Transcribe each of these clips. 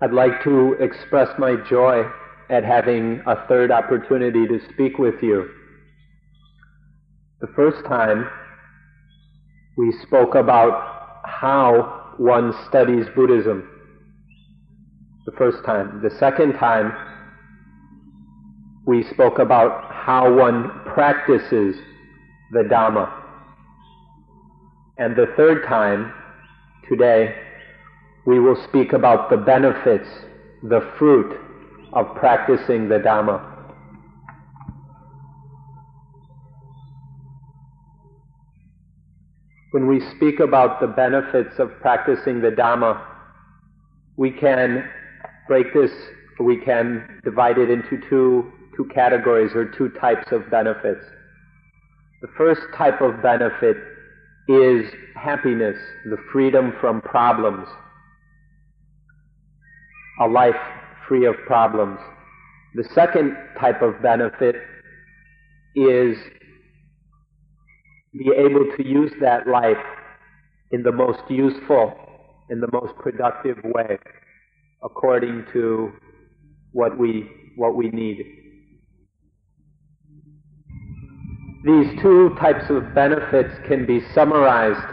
I'd like to express my joy at having a third opportunity to speak with you. The first time we spoke about how one studies Buddhism. The first time. The second time we spoke about how one practices the Dhamma. And the third time, today, we will speak about the benefits, the fruit of practicing the Dhamma. When we speak about the benefits of practicing the Dhamma, we can break this, we can divide it into two, two categories or two types of benefits. The first type of benefit is happiness, the freedom from problems, a life free of problems. The second type of benefit is be able to use that life in the most useful, in the most productive way, according to what we, what we need. These two types of benefits can be summarized.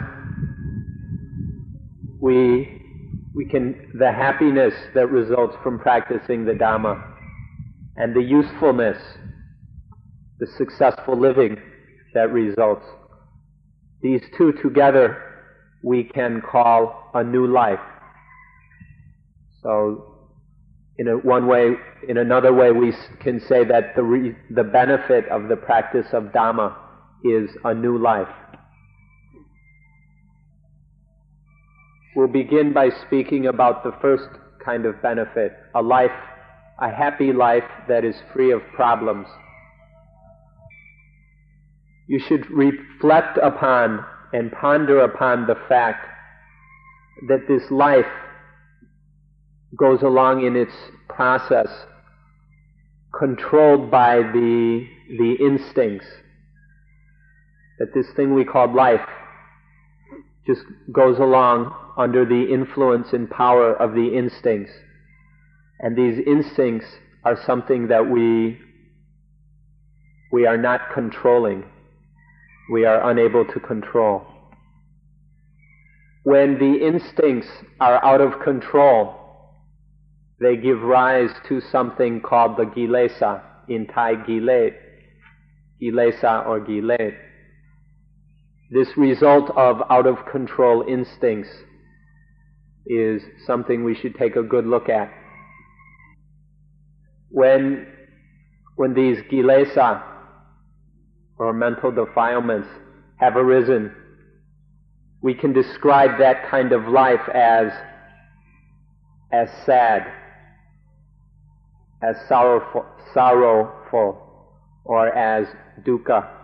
We, we can, the happiness that results from practicing the Dhamma and the usefulness, the successful living that results. These two together we can call a new life. So in a, one way, in another way, we can say that the, re, the benefit of the practice of Dhamma is a new life. We'll begin by speaking about the first kind of benefit, a life, a happy life that is free of problems. You should reflect upon and ponder upon the fact that this life goes along in its process controlled by the, the instincts. That this thing we call life just goes along under the influence and power of the instincts. And these instincts are something that we, we are not controlling. We are unable to control. When the instincts are out of control, they give rise to something called the Gilesa, in Thai Gilet, Gilesa or Gilet. This result of out of control instincts is something we should take a good look at. When, when these Gilesa or mental defilements have arisen, we can describe that kind of life as, as sad as sorrowful, sorrowful or as dukkha.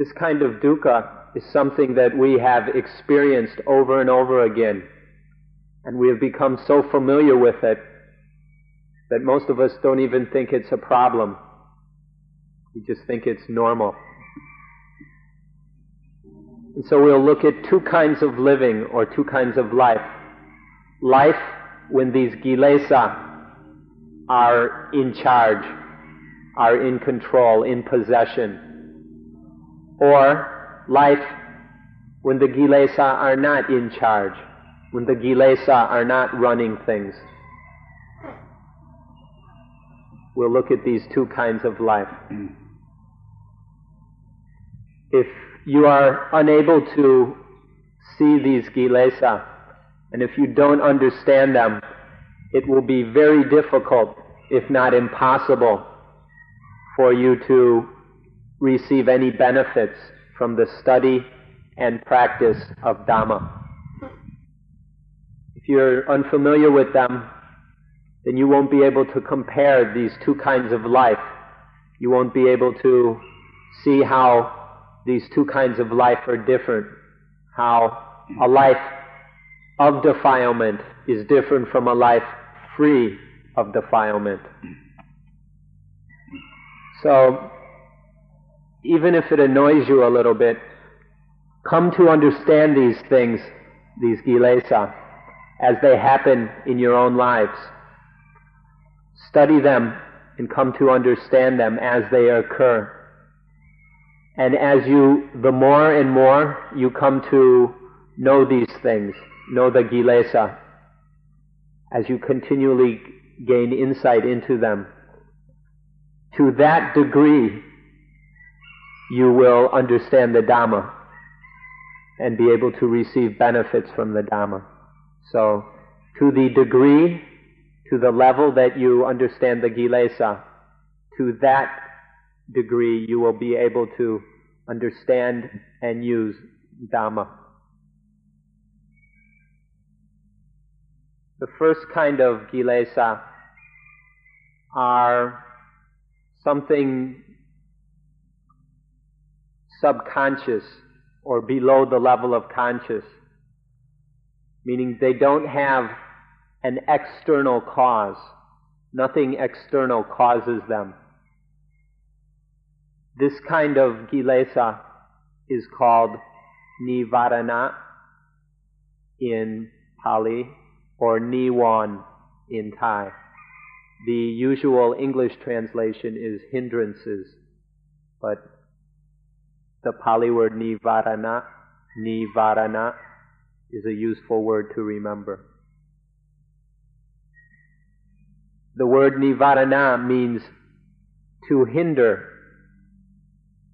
This kind of dukkha is something that we have experienced over and over again, and we have become so familiar with it that most of us don't even think it's a problem. We just think it's normal. And so we'll look at two kinds of living or two kinds of life. Life when these gilesa are in charge, are in control, in possession. Or life when the gilesa are not in charge, when the gilesa are not running things. We'll look at these two kinds of life. If you are unable to see these gilesa, and if you don't understand them, it will be very difficult, if not impossible, for you to receive any benefits from the study and practice of Dhamma. If you're unfamiliar with them, then you won't be able to compare these two kinds of life. You won't be able to see how these two kinds of life are different. How a life of defilement is different from a life free of defilement. So, even if it annoys you a little bit, come to understand these things these gilesa, as they happen in your own lives. Study them and come to understand them as they occur. And as you, the more and more you come to know these things, know the gilesa, as you continually gain insight into them, to that degree you will understand the Dhamma and be able to receive benefits from the Dhamma. So, to the degree, to the level that you understand the Gilesa, to that degree you will be able to understand and use Dhamma. The first kind of Gilesa are something subconscious or below the level of conscious, meaning they don't have an external cause. Nothing external causes them. This kind of gilesa is called nivarana in Pali or niwan in Thai. The usual English translation is hindrances, but the Pali word nivarana, nivarana, is a useful word to remember. The word nivarana means to hinder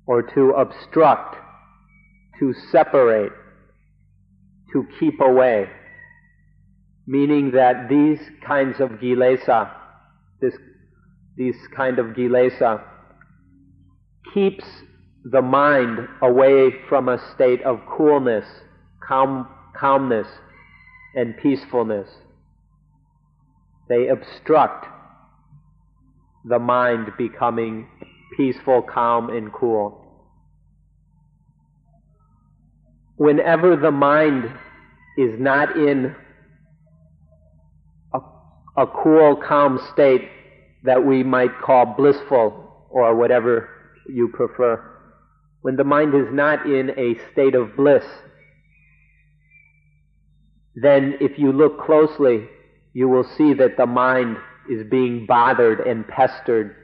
or to obstruct, to separate, to keep away. Meaning that these kinds of gilesa, this, these kind of gilesa, keeps the mind away from a state of coolness, calm, calmness, and peacefulness. They obstruct the mind becoming peaceful, calm, and cool. Whenever the mind is not in a, a cool, calm state that we might call blissful or whatever you prefer, when the mind is not in a state of bliss, then if you look closely, you will see that the mind is being bothered and pestered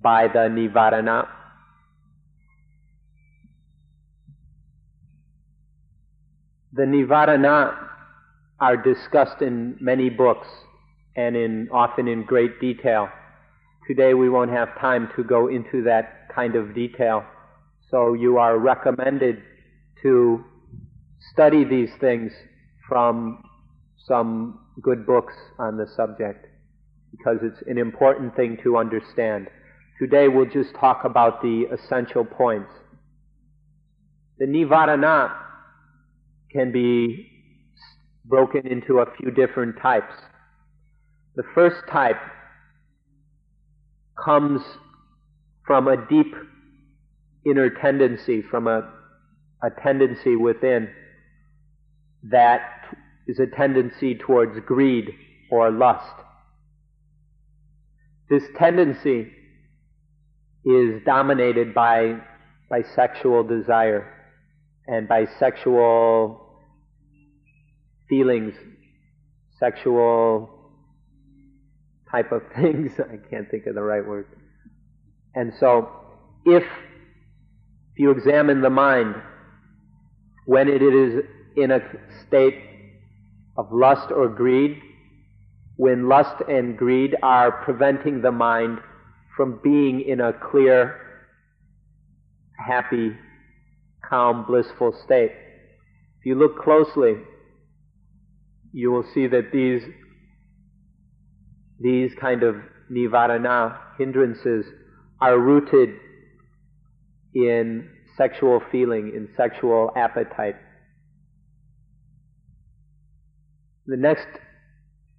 by the nivarana. The nivarana are discussed in many books and in often in great detail. Today we won't have time to go into that kind of detail. So you are recommended to study these things from some good books on the subject because it's an important thing to understand. Today we'll just talk about the essential points. The Nivarana can be broken into a few different types. The first type comes from a deep inner tendency, from a, a tendency within that is a tendency towards greed or lust. This tendency is dominated by, by sexual desire and by sexual feelings, sexual type of things. I can't think of the right word. And so, if if you examine the mind, when it is in a state of lust or greed, when lust and greed are preventing the mind from being in a clear, happy, calm, blissful state. If you look closely, you will see that these, these kind of nivarana hindrances are rooted in sexual feeling, in sexual appetite. The next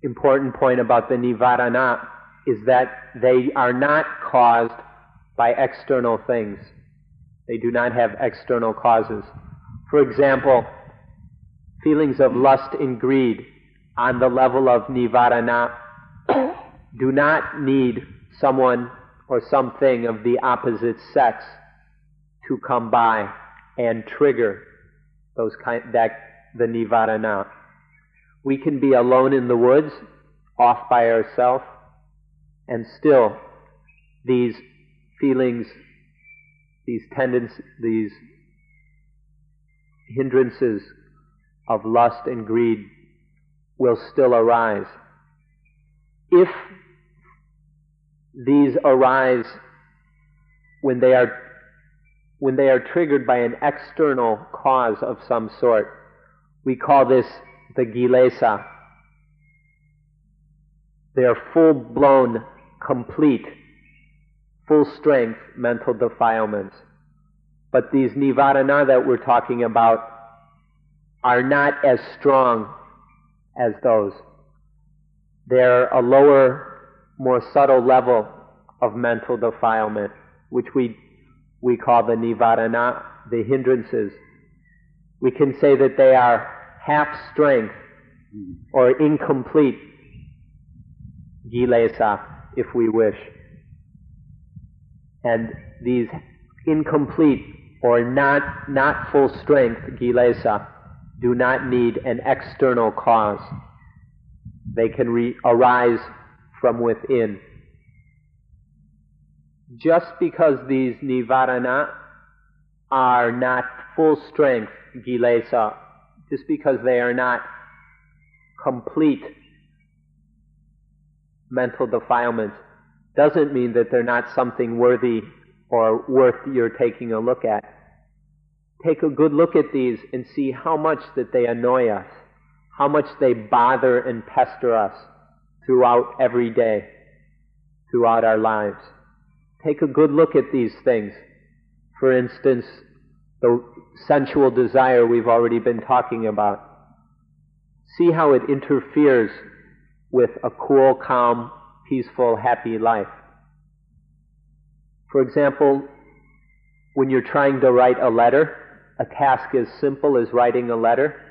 important point about the nivarana is that they are not caused by external things. They do not have external causes. For example, feelings of lust and greed on the level of nivarana do not need someone or something of the opposite sex to come by and trigger those kind, that, the nivarana. We can be alone in the woods, off by ourselves, and still these feelings, these tendencies, these hindrances of lust and greed will still arise. If these arise when they are when they are triggered by an external cause of some sort, we call this the kilesa. They are full blown, complete, full strength mental defilements. But these nivarana that we're talking about are not as strong as those. They're a lower, more subtle level of mental defilement, which we, we call the nivarana, the hindrances. We can say that they are half strength or incomplete gilesa, if we wish. And these incomplete or not, not full strength gilesa do not need an external cause. They can re- arise from within. Just because these nivarana are not full strength kilesa, just because they are not complete mental defilements, doesn't mean that they're not something worthy or worth your taking a look at take a good look at these and see how much that they annoy us, how much they bother and pester us throughout every day, throughout our lives. Take a good look at these things. For instance, the sensual desire we've already been talking about. See how it interferes with a cool, calm, peaceful, happy life. For example, when you're trying to write a letter, a task as simple as writing a letter,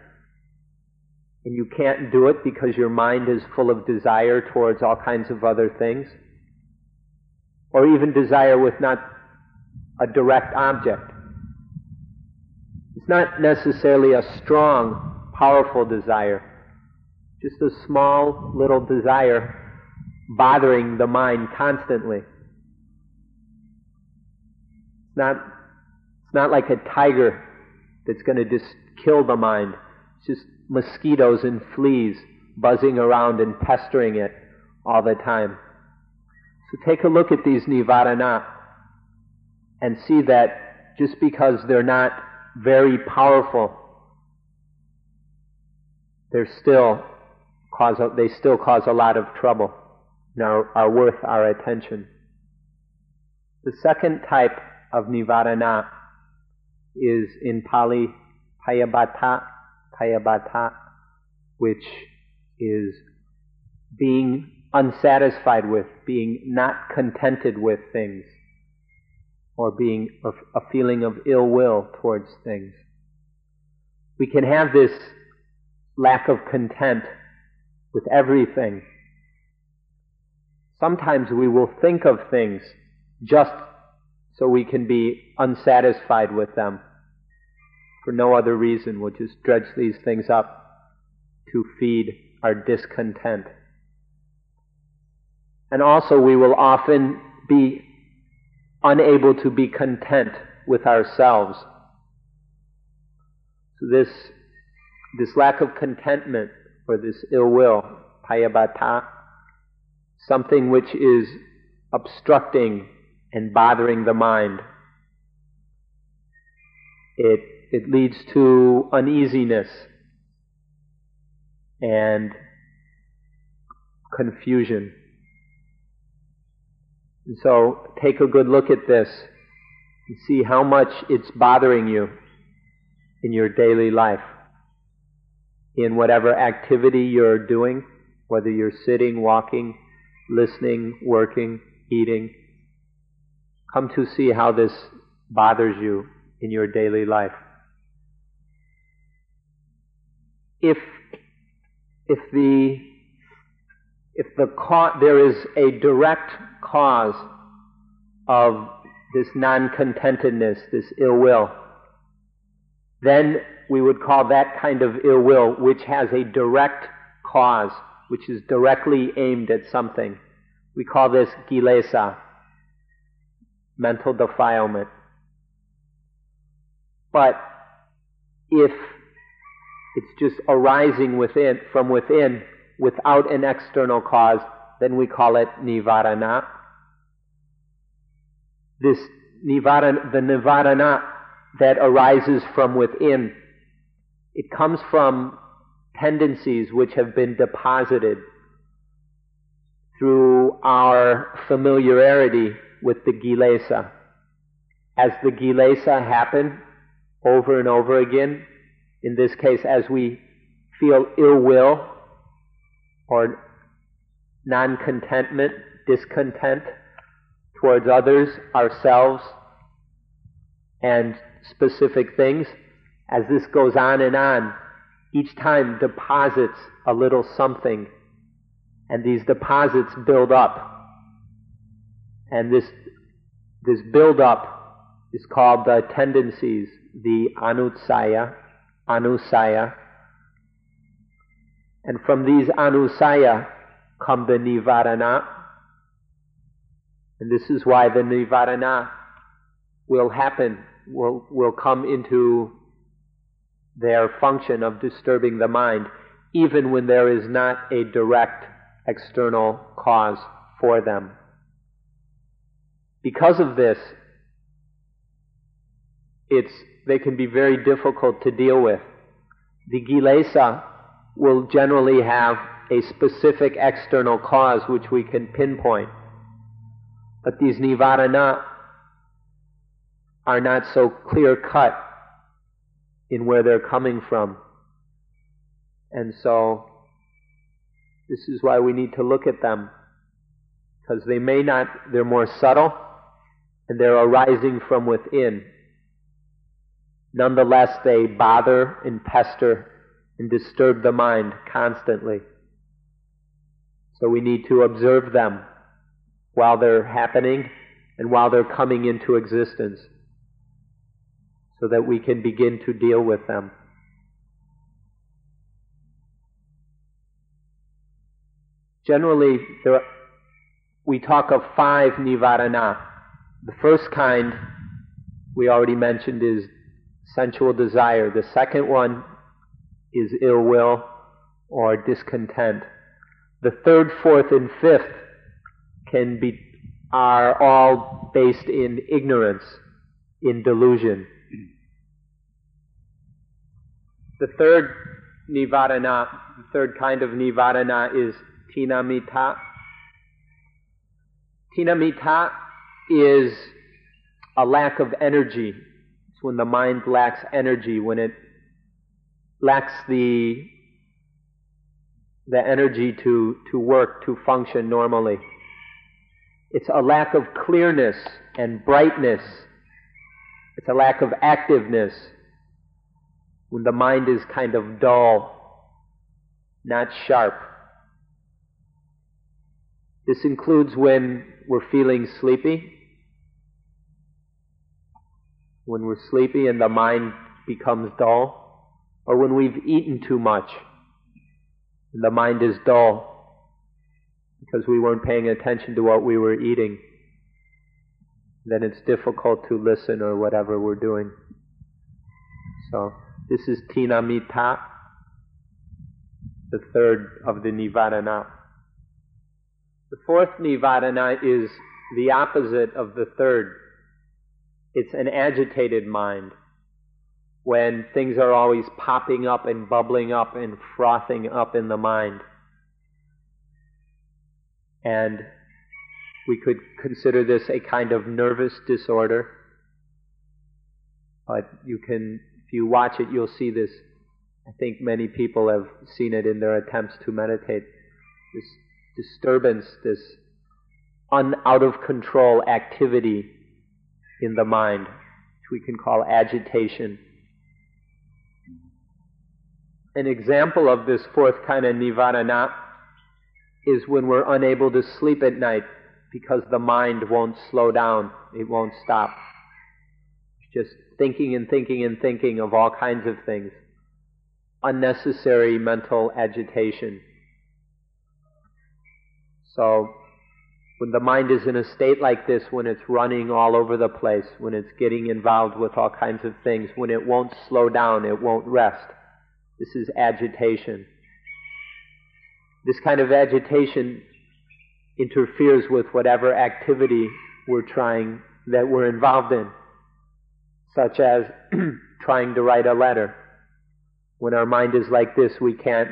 and you can't do it because your mind is full of desire towards all kinds of other things, or even desire with not a direct object. It's not necessarily a strong, powerful desire, just a small little desire bothering the mind constantly. It's not, it's not like a tiger that's going to just kill the mind. It's just mosquitoes and fleas buzzing around and pestering it all the time. So take a look at these nivarana and see that just because they're not very powerful, they're still cause they still cause a lot of trouble and are, are worth our attention. The second type of nivarana is in Pali Payabata, Payabata, which is being unsatisfied with, being not contented with things, or being a, a feeling of ill will towards things. We can have this lack of content with everything. Sometimes we will think of things just so we can be unsatisfied with them. For no other reason, we'll just dredge these things up to feed our discontent. And also, we will often be unable to be content with ourselves. So this, this lack of contentment or this ill will, payabata, something which is obstructing and bothering the mind. It, it leads to uneasiness and confusion. And so take a good look at this and see how much it's bothering you in your daily life. In whatever activity you're doing, whether you're sitting, walking, listening, working, eating, come to see how this bothers you in your daily life. If, if the, if the ca- there is a direct cause of this non-contentedness, this ill will, then we would call that kind of ill will, which has a direct cause, which is directly aimed at something. We call this kilesa, mental defilement. But if it's just arising within, from within, without an external cause, then we call it nivarana. This nivarana, the nivarana that arises from within, it comes from tendencies which have been deposited through our familiarity with the Gilesa. As the Gilesa happen over and over again, in this case, as we feel ill will or non contentment, discontent towards others, ourselves, and specific things, as this goes on and on, each time deposits a little something, and these deposits build up. And this, this build up is called the tendencies, the anussaya, anusaya. And from these anusaya come the nivarana. And this is why the nivarana will happen, will, will come into their function of disturbing the mind, even when there is not a direct external cause for them. Because of this, it's, they can be very difficult to deal with. The kilesa will generally have a specific external cause which we can pinpoint. But these nivarana are not so clear cut in where they're coming from. And so, this is why we need to look at them. Because they may not, they're more subtle, and they're arising from within. Nonetheless, they bother and pester and disturb the mind constantly. So we need to observe them while they're happening and while they're coming into existence so that we can begin to deal with them. Generally, are, we talk of five nivarana. The first kind we already mentioned is sensual desire. The second one is ill will or discontent. The third, fourth, and fifth can be are all based in ignorance, in delusion. The third nivarana, the third kind of nivarana is tinamita. Tinamita is a lack of energy. It's when the mind lacks energy, when it lacks the the energy to, to work, to function normally. It's a lack of clearness and brightness. It's a lack of activeness when the mind is kind of dull, not sharp. This includes when we're feeling sleepy, when we're sleepy and the mind becomes dull, or when we've eaten too much and the mind is dull because we weren't paying attention to what we were eating. Then it's difficult to listen or whatever we're doing. So this is Tinamita, the third of the Nivarana. The fourth Nivarana is the opposite of the third. It's an agitated mind when things are always popping up and bubbling up and frothing up in the mind. And we could consider this a kind of nervous disorder. But you can if you watch it, you'll see this. I think many people have seen it in their attempts to meditate. This disturbance, this un, out of control activity in the mind, which we can call agitation. An example of this fourth kind of nivarana is when we're unable to sleep at night because the mind won't slow down, it won't stop. Just thinking and thinking and thinking of all kinds of things, unnecessary mental agitation. So, when the mind is in a state like this, when it's running all over the place, when it's getting involved with all kinds of things, when it won't slow down, it won't rest, this is agitation. This kind of agitation interferes with whatever activity we're trying, that we're involved in, such as trying to write a letter. When our mind is like this, we can't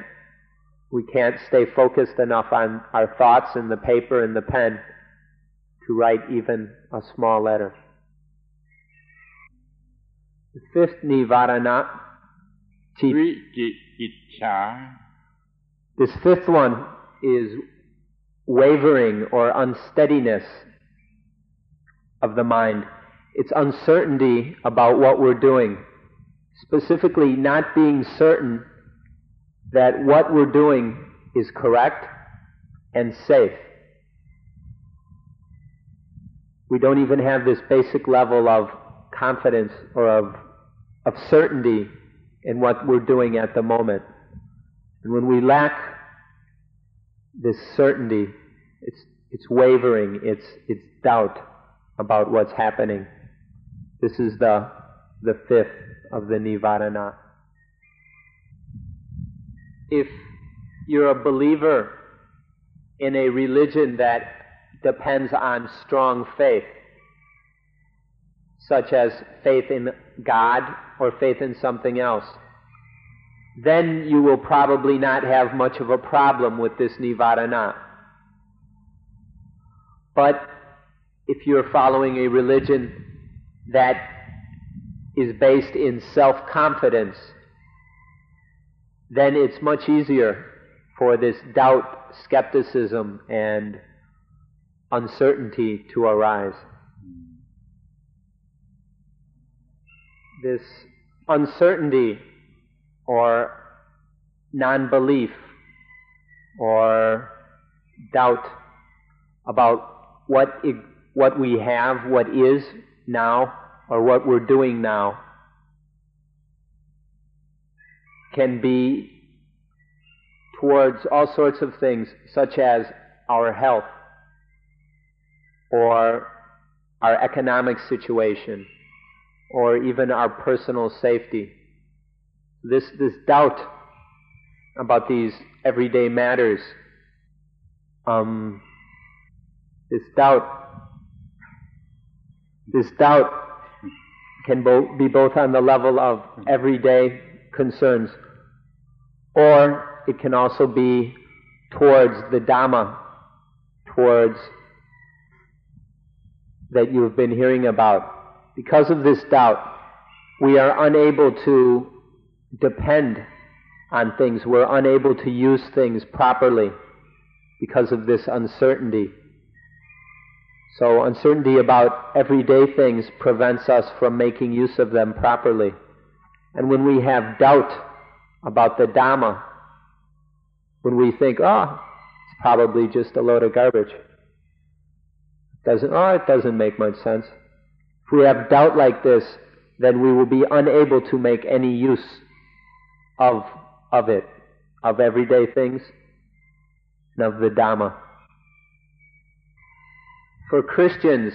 we can't stay focused enough on our thoughts and the paper and the pen to write even a small letter. The fifth nivarana, this fifth one is wavering or unsteadiness of the mind. It's uncertainty about what we're doing. Specifically, not being certain that what we're doing is correct and safe. We don't even have this basic level of confidence or of, of certainty in what we're doing at the moment. And when we lack this certainty, it's, it's wavering, it's, it's doubt about what's happening. This is the, the fifth of the Nivarana if you're a believer in a religion that depends on strong faith, such as faith in God or faith in something else, then you will probably not have much of a problem with this nivarana. But if you're following a religion that is based in self confidence, then it's much easier for this doubt, skepticism, and uncertainty to arise. This uncertainty or non belief or doubt about what, it, what we have, what is now, or what we're doing now can be towards all sorts of things, such as our health or our economic situation or even our personal safety. This, this doubt about these everyday matters, um, this doubt, this doubt can bo- be both on the level of everyday concerns, or it can also be towards the Dhamma, towards that you have been hearing about. Because of this doubt, we are unable to depend on things. We're unable to use things properly because of this uncertainty. So, uncertainty about everyday things prevents us from making use of them properly. And when we have doubt about the Dhamma, when we think, oh, it's probably just a load of garbage, doesn't, oh, it doesn't make much sense. If we have doubt like this, then we will be unable to make any use of, of it, of everyday things, and of the Dhamma. For Christians,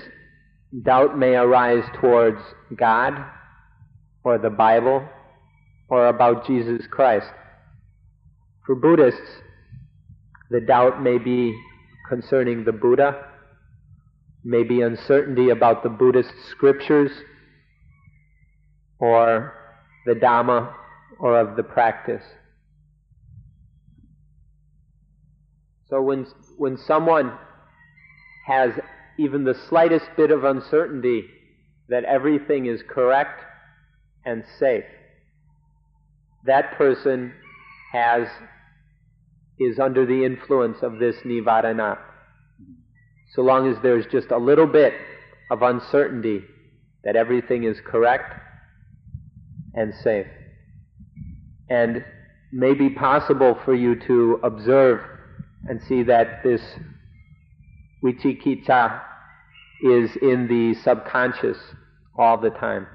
doubt may arise towards God or the Bible or about Jesus Christ. For Buddhists, the doubt may be concerning the Buddha, may be uncertainty about the Buddhist scriptures or the Dhamma or of the practice. So when, when someone has even the slightest bit of uncertainty that everything is correct and safe. That person has is under the influence of this nivarana. So long as there's just a little bit of uncertainty that everything is correct and safe. And may be possible for you to observe and see that this vicikiccha is in the subconscious all the time.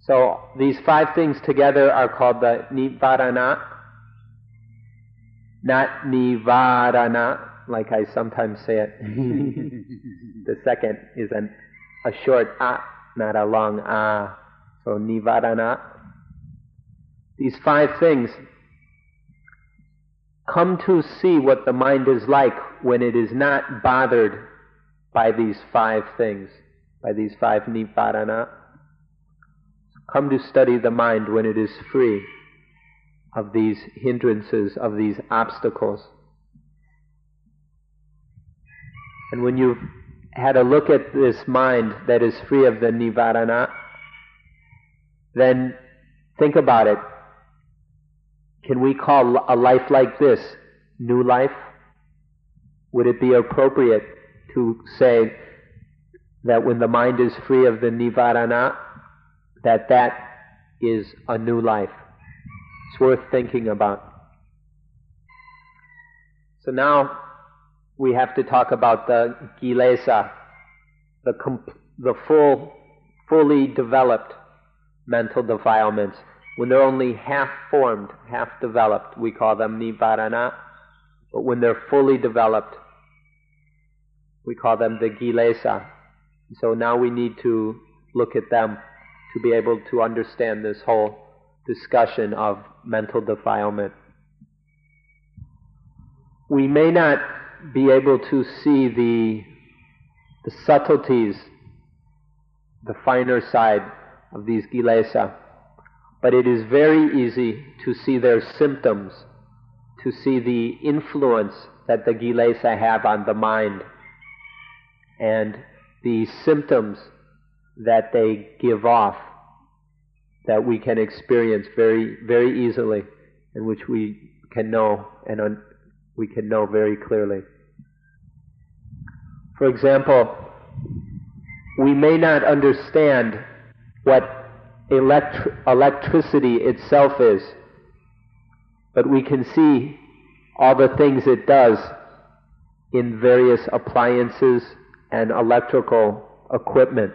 So these five things together are called the Nivarana, not Nivarana, like I sometimes say it. the second is an, a short A, not a long A. So Nivarana. These five things come to see what the mind is like when it is not bothered by these five things, by these five Nivarana. Come to study the mind when it is free of these hindrances, of these obstacles. And when you've had a look at this mind that is free of the nivarana, then think about it. Can we call a life like this new life? Would it be appropriate to say that when the mind is free of the nivarana, that that is a new life? It's worth thinking about. So now we have to talk about the kilesa, the, comp- the full, fully developed mental defilements. When they're only half formed, half developed, we call them nivarana. But when they're fully developed, we call them the kilesa. So now we need to look at them to be able to understand this whole discussion of mental defilement. We may not be able to see the, the subtleties, the finer side of these gilesa. but it is very easy to see their symptoms, to see the influence that the gilesa have on the mind, and the symptoms that they give off that we can experience very, very easily and which we can know and un- we can know very clearly. For example, we may not understand what electri- electricity itself is, but we can see all the things it does in various appliances and electrical equipment.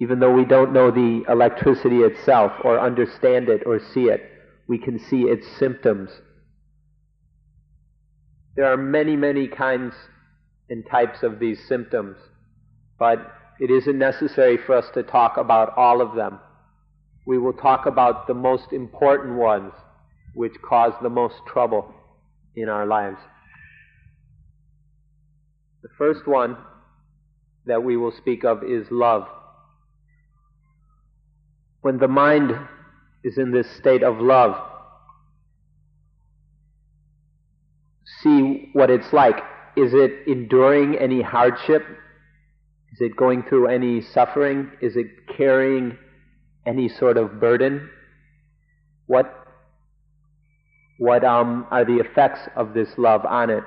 Even though we don't know the electricity itself or understand it or see it, we can see its symptoms. There are many, many kinds and types of these symptoms, but it isn't necessary for us to talk about all of them. We will talk about the most important ones which cause the most trouble in our lives. The first one that we will speak of is love. When the mind is in this state of love, see what it's like. Is it enduring any hardship? Is it going through any suffering? Is it carrying any sort of burden? What, what um, are the effects of this love on it?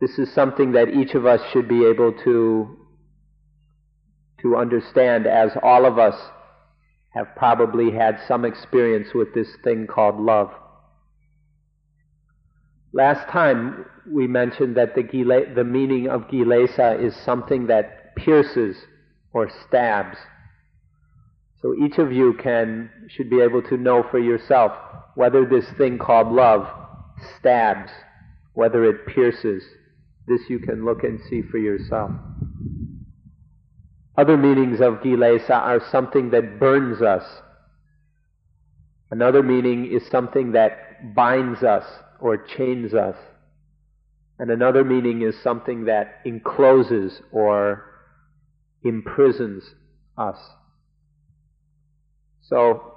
This is something that each of us should be able to, to understand as all of us have probably had some experience with this thing called love. Last time we mentioned that the, the meaning of Gilesa is something that pierces or stabs. So each of you can should be able to know for yourself whether this thing called love stabs, whether it pierces. This you can look and see for yourself. Other meanings of Gilesa are something that burns us. Another meaning is something that binds us or chains us. And another meaning is something that encloses or imprisons us. So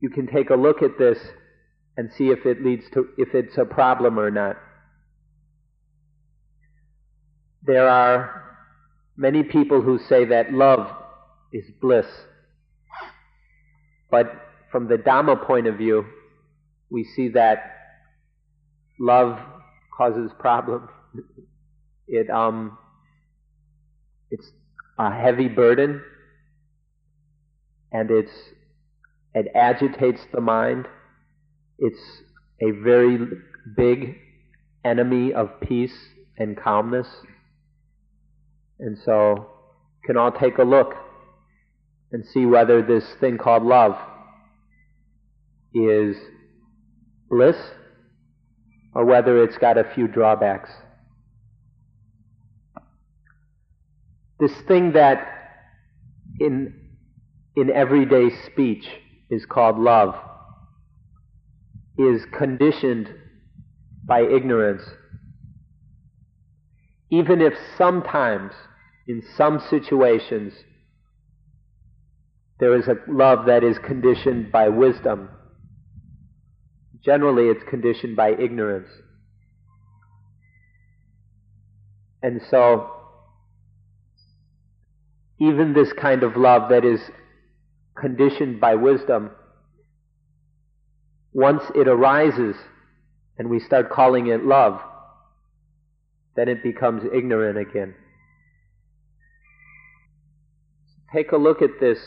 you can take a look at this and see if it leads to if it's a problem or not. There are many people who say that love is bliss. But from the Dhamma point of view, we see that love causes problems. It um it's a heavy burden and it's it agitates the mind. It's a very big enemy of peace and calmness. And so can all take a look and see whether this thing called love is bliss or whether it's got a few drawbacks. This thing that in, in everyday speech is called love is conditioned by ignorance. Even if sometimes, in some situations, there is a love that is conditioned by wisdom. Generally, it's conditioned by ignorance. And so, even this kind of love that is conditioned by wisdom, once it arises and we start calling it love, then it becomes ignorant again. Take a look at this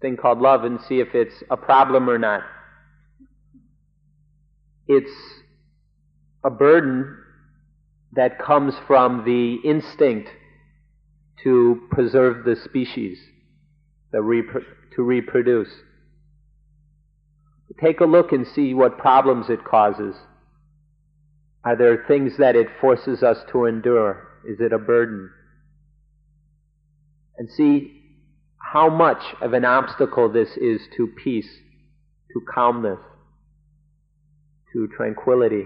thing called love and see if it's a problem or not. It's a burden that comes from the instinct to preserve the species, the to reproduce. Take a look and see what problems it causes. Are there things that it forces us to endure? Is it a burden? And see how much of an obstacle this is to peace, to calmness, to tranquility.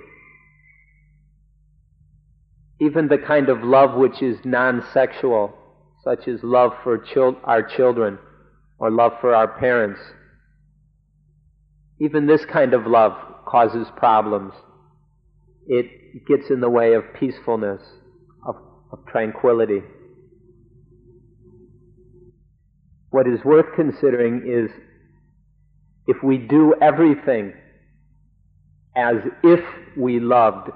Even the kind of love which is non sexual, such as love for chil- our children or love for our parents, even this kind of love causes problems. It gets in the way of peacefulness, of, of tranquility. what is worth considering is if we do everything as if we loved,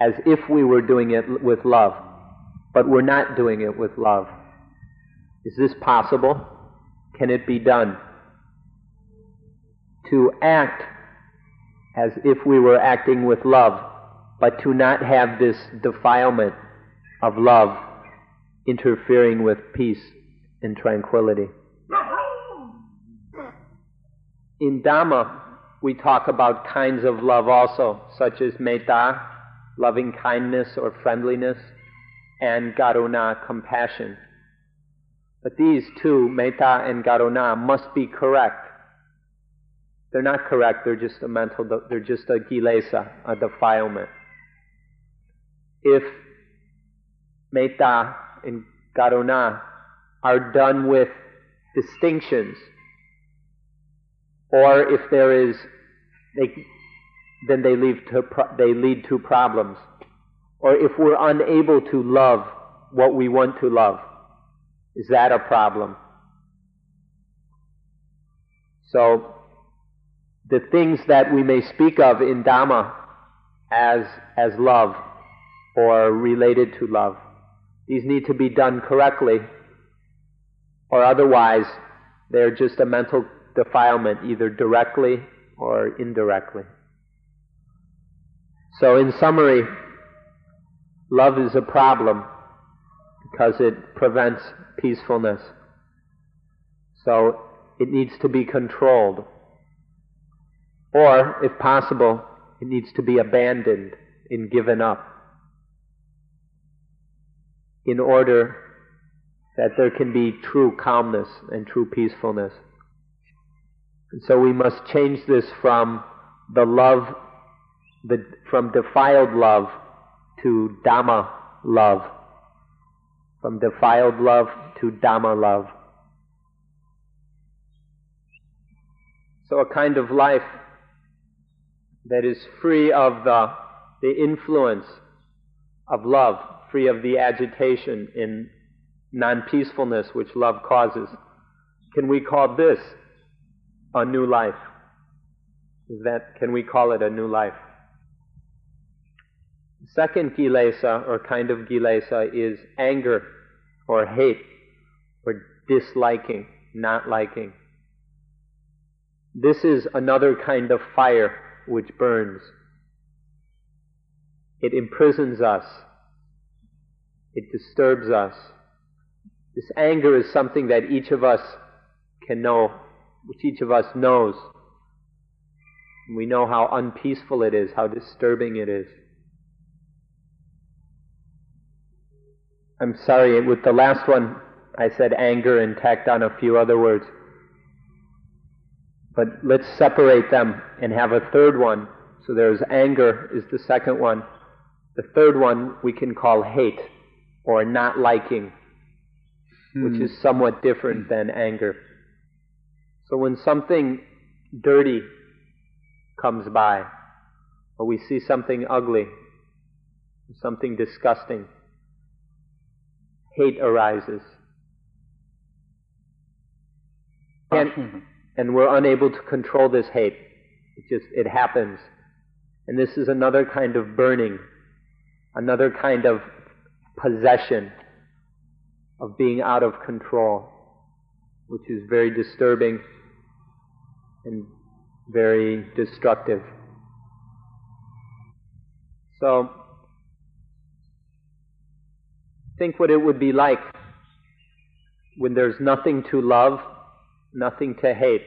as if we were doing it with love, but we're not doing it with love. Is this possible? Can it be done? To act as if we were acting with love, but to not have this defilement of love interfering with peace and tranquility. In Dhamma, we talk about kinds of love also, such as metta, loving kindness or friendliness, and karuna, compassion. But these two, metta and karuna, must be correct. They're not correct, they're just a mental, they're just a kilesa, a defilement. If metta and karuna are done with distinctions, or if there is, they, then they lead to they lead to problems, or if we're unable to love what we want to love, is that a problem? So, the things that we may speak of in Dhamma as as love or related to love, these need to be done correctly or otherwise they're just a mental defilement, either directly or indirectly. So, in summary, love is a problem because it prevents peacefulness. So, it needs to be controlled. Or, if possible, it needs to be abandoned and given up in order that there can be true calmness and true peacefulness. And so we must change this from the love, the, from defiled love to Dhamma love. From defiled love to Dhamma love. So a kind of life that is free of the, the influence of love, free of the agitation in non peacefulness which love causes. Can we call this a new life? Is that, can we call it a new life? Second kilesa, or kind of kilesa, is anger or hate or disliking, not liking. This is another kind of fire which burns. It imprisons us. It disturbs us. This anger is something that each of us can know, which each of us knows. We know how unpeaceful it is, how disturbing it is. I'm sorry, with the last one, I said anger and tacked on a few other words. But let's separate them and have a third one. So there's anger is the second one. The third one we can call hate or not liking, hmm. which is somewhat different than anger. So when something dirty comes by, or we see something ugly, something disgusting, hate arises. And, mm-hmm. and we're unable to control this hate. It just, it happens. And this is another kind of burning, another kind of possession of being out of control, which is very disturbing and very destructive. So, think what it would be like when there's nothing to love, nothing to hate.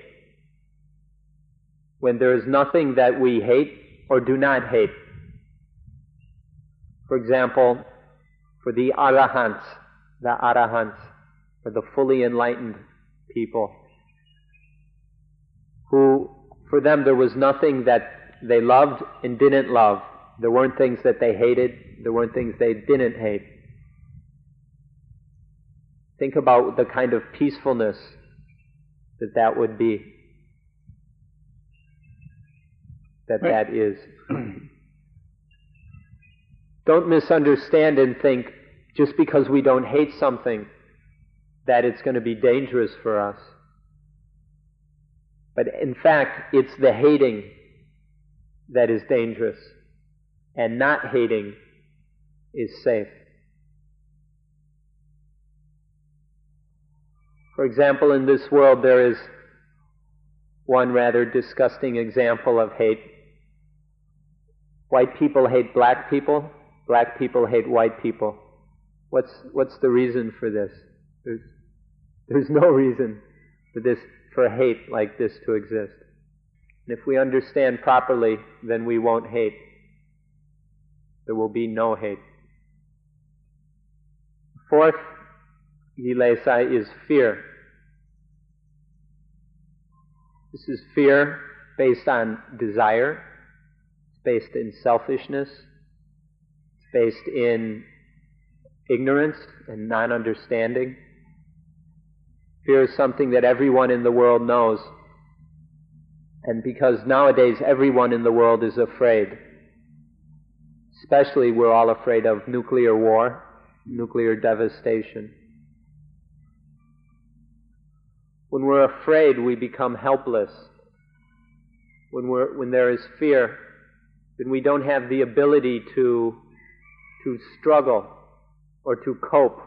When there is nothing that we hate or do not hate. For example, for the arahants, the arahants, for the fully enlightened people, who, for them, there was nothing that they loved and didn't love. There weren't things that they hated, there weren't things they didn't hate. Think about the kind of peacefulness that that would be that that is. don't misunderstand and think just because we don't hate something that it's going to be dangerous for us. But in fact, it's the hating that is dangerous, and not hating is safe. For example, in this world, there is one rather disgusting example of hate White people hate black people. Black people hate white people. What's, what's the reason for this? There's, there's no reason for this, for hate like this to exist. And if we understand properly, then we won't hate. There will be no hate. Fourth kilesa is fear. This is fear based on desire it's based in selfishness, it's based in ignorance and non understanding. Fear is something that everyone in the world knows. And because nowadays everyone in the world is afraid, especially we're all afraid of nuclear war, nuclear devastation. When we're afraid, we become helpless. When, we're, when there is fear, then we don't have the ability to, to struggle or to cope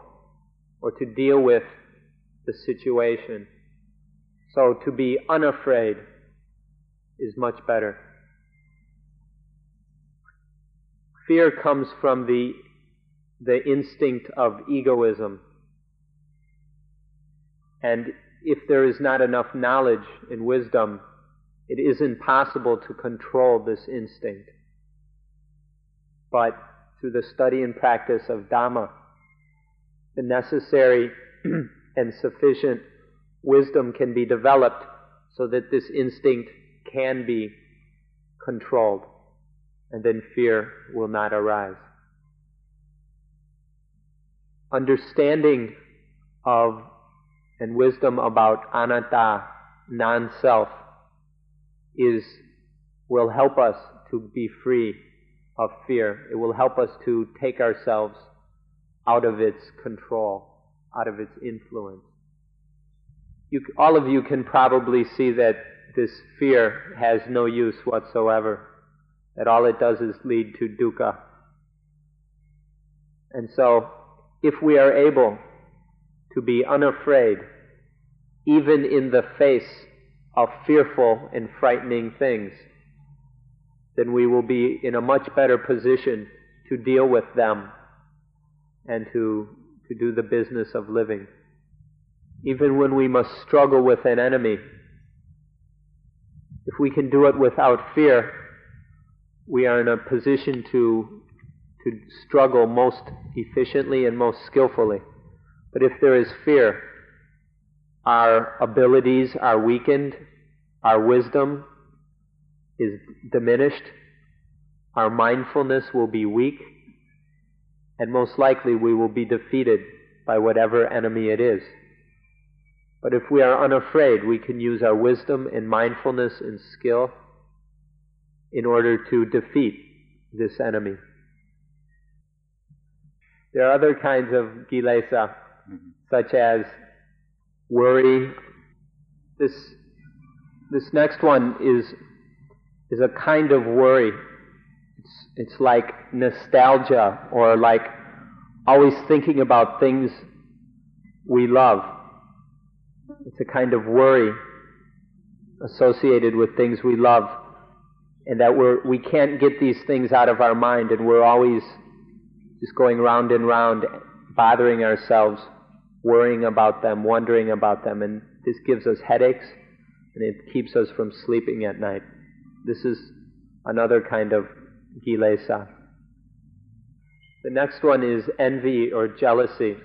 or to deal with the situation. So to be unafraid is much better. Fear comes from the, the instinct of egoism. And if there is not enough knowledge and wisdom, it isn't possible to control this instinct but through the study and practice of Dhamma, the necessary and sufficient wisdom can be developed so that this instinct can be controlled, and then fear will not arise. Understanding of and wisdom about anatta, non-self, is will help us to be free of fear. It will help us to take ourselves out of its control, out of its influence. You, all of you can probably see that this fear has no use whatsoever, that all it does is lead to dukkha. And so, if we are able to be unafraid, even in the face of fearful and frightening things, then we will be in a much better position to deal with them and to, to do the business of living. even when we must struggle with an enemy, if we can do it without fear, we are in a position to, to struggle most efficiently and most skillfully. But if there is fear, our abilities are weakened, our wisdom is diminished, our mindfulness will be weak, and most likely we will be defeated by whatever enemy it is. But if we are unafraid, we can use our wisdom and mindfulness and skill in order to defeat this enemy. There are other kinds of kilesa, mm-hmm. such as worry. This, this next one is, is a kind of worry. It's, like nostalgia or like always thinking about things we love. It's a kind of worry associated with things we love and that we're, we can't get these things out of our mind and we're always just going round and round bothering ourselves worrying about them, wondering about them, and this gives us headaches and it keeps us from sleeping at night. This is another kind of kilesa. The next one is envy or jealousy.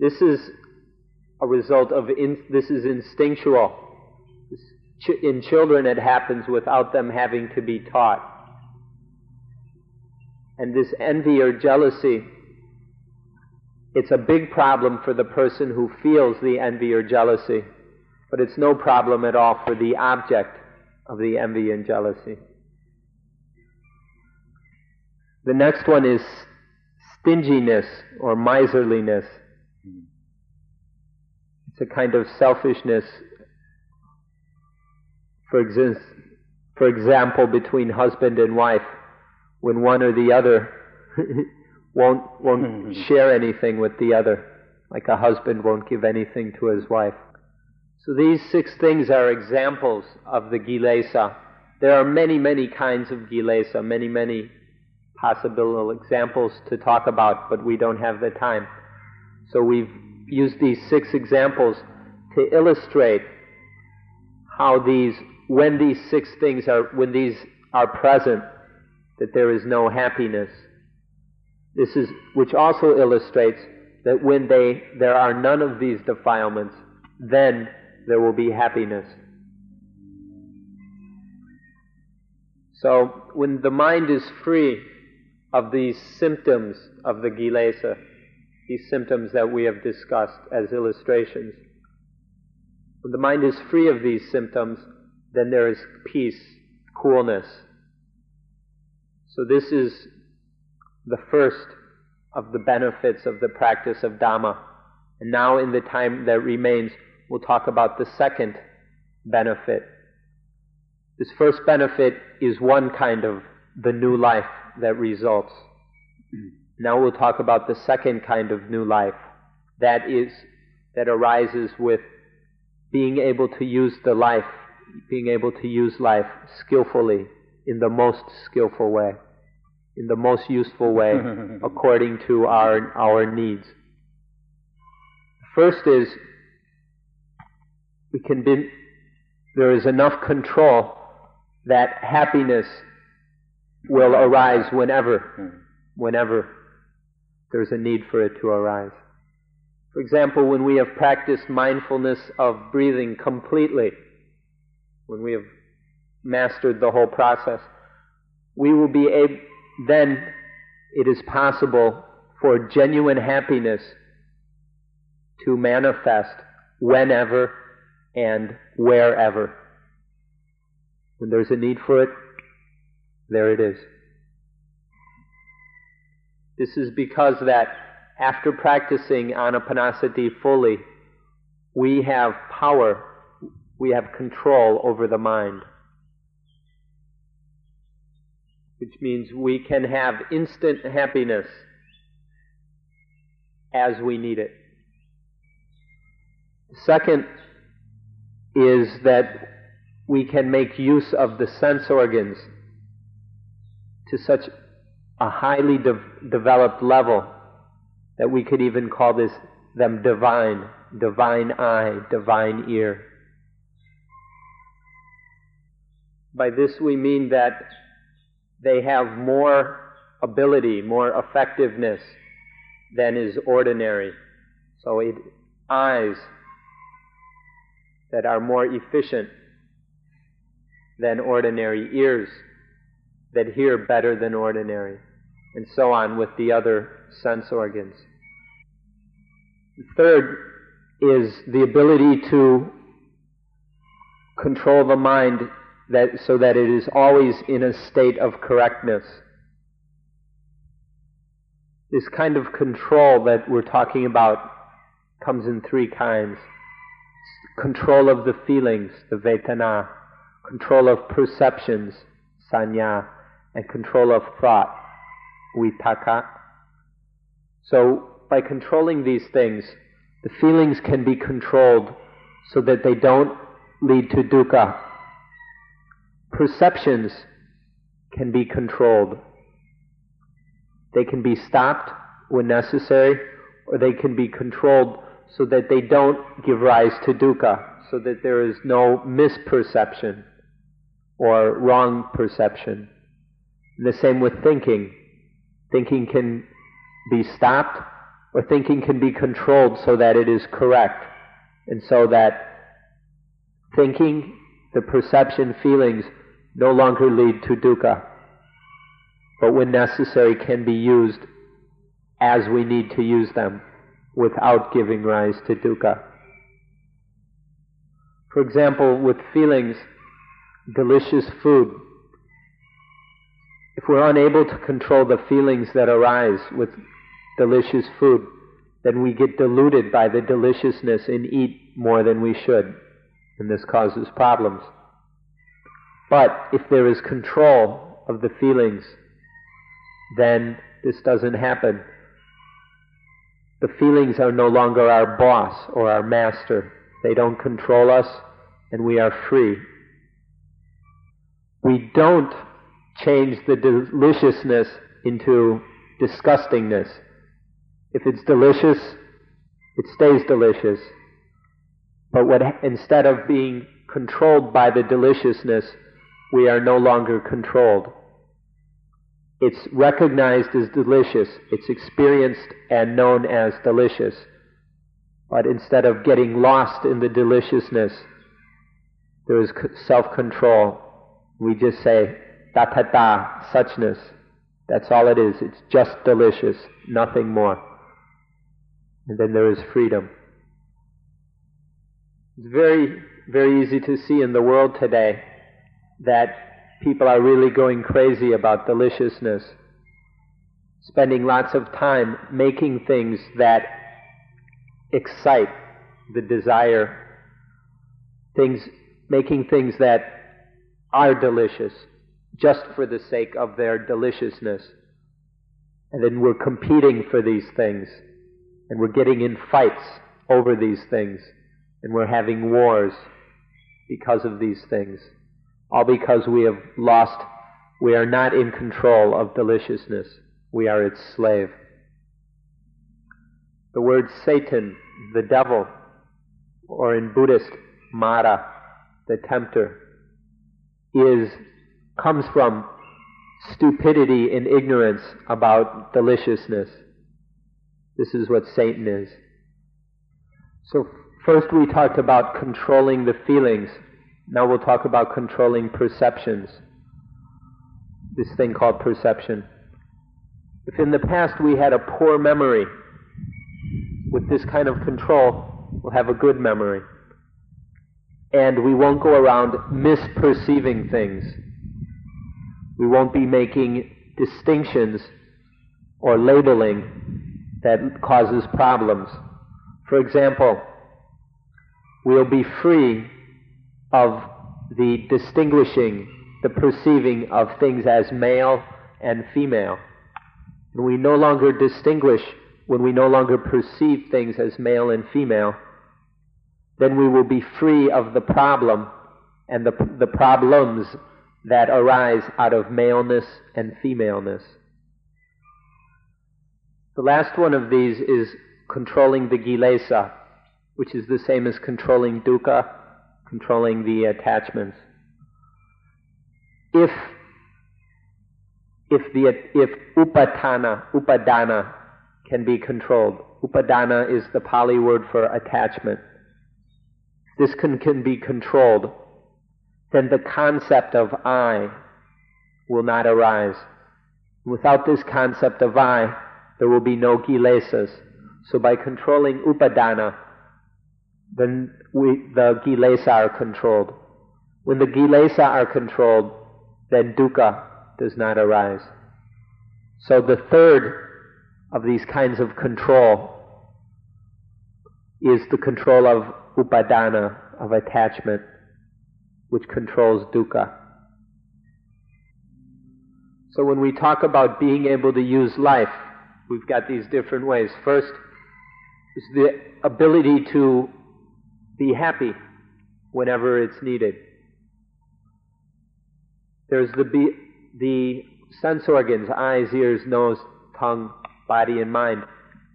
This is a result of, in, this is instinctual. In children, it happens without them having to be taught. And this envy or jealousy it's a big problem for the person who feels the envy or jealousy, but it's no problem at all for the object of the envy and jealousy. The next one is stinginess or miserliness. It's a kind of selfishness, for, exist, for example, between husband and wife, when one or the other won't, won't mm-hmm. share anything with the other, like a husband won't give anything to his wife. So these six things are examples of the Kilesa. There are many, many kinds of Kilesa, many, many possible examples to talk about, but we don't have the time. So we've used these six examples to illustrate how these, when these six things are, when these are present, that there is no happiness, this is, which also illustrates that when they, there are none of these defilements, then there will be happiness. So, when the mind is free of these symptoms of the kilesa, these symptoms that we have discussed as illustrations, when the mind is free of these symptoms, then there is peace, coolness. So, this is the first of the benefits of the practice of Dhamma. And now, in the time that remains, we'll talk about the second benefit. This first benefit is one kind of the new life that results. Now we'll talk about the second kind of new life that is that arises with being able to use the life, being able to use life skillfully in the most skillful way in the most useful way according to our, our needs. First is we can be, there is enough control that happiness will arise whenever, whenever there's a need for it to arise. For example, when we have practiced mindfulness of breathing completely, when we have mastered the whole process, we will be able, then it is possible for genuine happiness to manifest whenever and wherever. When there's a need for it, there it is. This is because that after practicing anapanasati fully, we have power, we have control over the mind. which means we can have instant happiness as we need it. Second is that we can make use of the sense organs to such a highly de- developed level that we could even call this them divine. divine eye, divine ear. By this we mean that they have more ability, more effectiveness than is ordinary. So it, eyes that are more efficient than ordinary, ears that hear better than ordinary, and so on with the other sense organs. The Third is the ability to control the mind that, so that it is always in a state of correctness. This kind of control that we're talking about comes in three kinds. Control of the feelings, the vedana, control of perceptions, sanya, and control of thought, vitakka. So by controlling these things, the feelings can be controlled so that they don't lead to dukkha. Perceptions can be controlled. They can be stopped when necessary, or they can be controlled so that they don't give rise to dukkha, so that there is no misperception or wrong perception. The same with thinking. Thinking can be stopped or thinking can be controlled so that it is correct. And so that thinking, the perception, feelings no longer lead to dukkha, but when necessary can be used as we need to use them without giving rise to dukkha. For example, with feelings, delicious food. If we're unable to control the feelings that arise with delicious food, then we get deluded by the deliciousness and eat more than we should. And this causes problems. But if there is control of the feelings, then this doesn't happen. The feelings are no longer our boss or our master. They don't control us, and we are free. We don't change the deliciousness into disgustingness. If it's delicious, it stays delicious. But what, instead of being controlled by the deliciousness, we are no longer controlled. It's recognized as delicious. It's experienced and known as delicious. But instead of getting lost in the deliciousness, there is self-control. We just say, tathata, suchness. That's all it is. It's just delicious, nothing more. And then there is freedom. It's very, very easy to see in the world today that people are really going crazy about deliciousness, spending lots of time making things that excite the desire, things, making things that are delicious just for the sake of their deliciousness. And then we're competing for these things, and we're getting in fights over these things, and we're having wars because of these things all because we have lost, we are not in control of deliciousness. We are its slave. The word Satan, the devil, or in Buddhist, Mara, the tempter, is, comes from stupidity and ignorance about deliciousness. This is what Satan is. So first we talked about controlling the feelings now we'll talk about controlling perceptions. This thing called perception. If in the past we had a poor memory, with this kind of control, we'll have a good memory. And we won't go around misperceiving things. We won't be making distinctions or labeling that causes problems. For example, we'll be free of the distinguishing, the perceiving of things as male and female. And we no longer distinguish when we no longer perceive things as male and female, then we will be free of the problem and the, the problems that arise out of maleness and femaleness. The last one of these is controlling the kilesa, which is the same as controlling dukkha, controlling the attachments. If if the if upatana upadana can be controlled, upadana is the Pali word for attachment. This can, can be controlled, then the concept of I will not arise. Without this concept of I, there will be no kilesas. So by controlling upadana, then we, the kilesa are controlled. When the kilesa are controlled, then dukkha does not arise. So the third of these kinds of control is the control of upadana, of attachment, which controls dukkha. So when we talk about being able to use life, we've got these different ways. First is the ability to be happy whenever it's needed. There's the, be, the sense organs, eyes, ears, nose, tongue, body, and mind,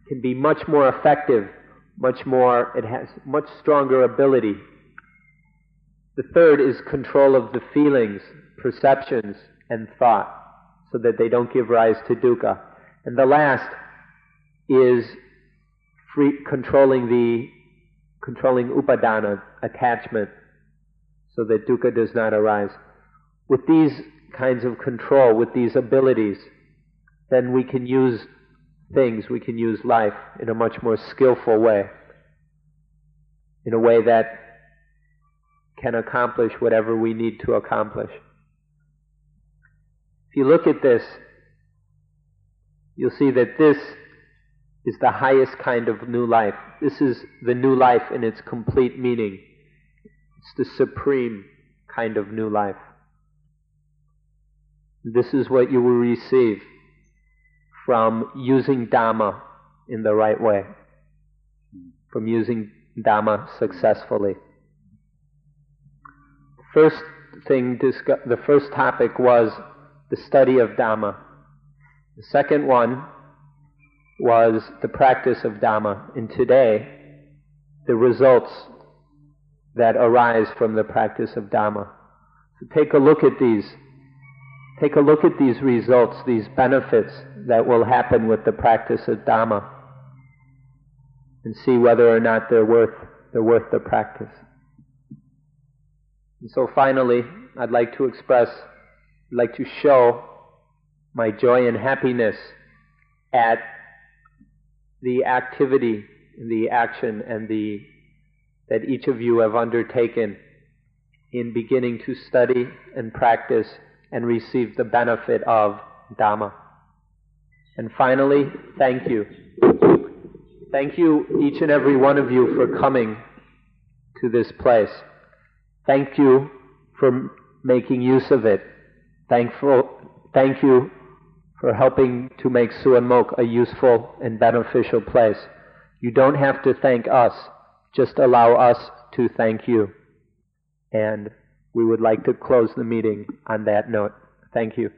can be much more effective, much more, it has much stronger ability. The third is control of the feelings, perceptions, and thought, so that they don't give rise to dukkha. And the last is free, controlling the controlling upadana, attachment, so that dukkha does not arise. With these kinds of control, with these abilities, then we can use things, we can use life in a much more skillful way, in a way that can accomplish whatever we need to accomplish. If you look at this, you'll see that this is the highest kind of new life. This is the new life in its complete meaning. It's the supreme kind of new life. This is what you will receive from using Dhamma in the right way, from using Dhamma successfully. First thing, the first topic was the study of Dhamma. The second one was the practice of Dhamma, and today, the results that arise from the practice of Dhamma. So take a look at these. Take a look at these results, these benefits that will happen with the practice of Dhamma, and see whether or not they're worth, they're worth the practice. And so finally, I'd like to express, I'd like to show my joy and happiness at the activity, the action, and the that each of you have undertaken in beginning to study and practice and receive the benefit of Dhamma. And finally, thank you. Thank you, each and every one of you, for coming to this place. Thank you for making use of it. Thankful, thank you for helping to make Suan Mokkh a useful and beneficial place. You don't have to thank us, just allow us to thank you. And we would like to close the meeting on that note. Thank you.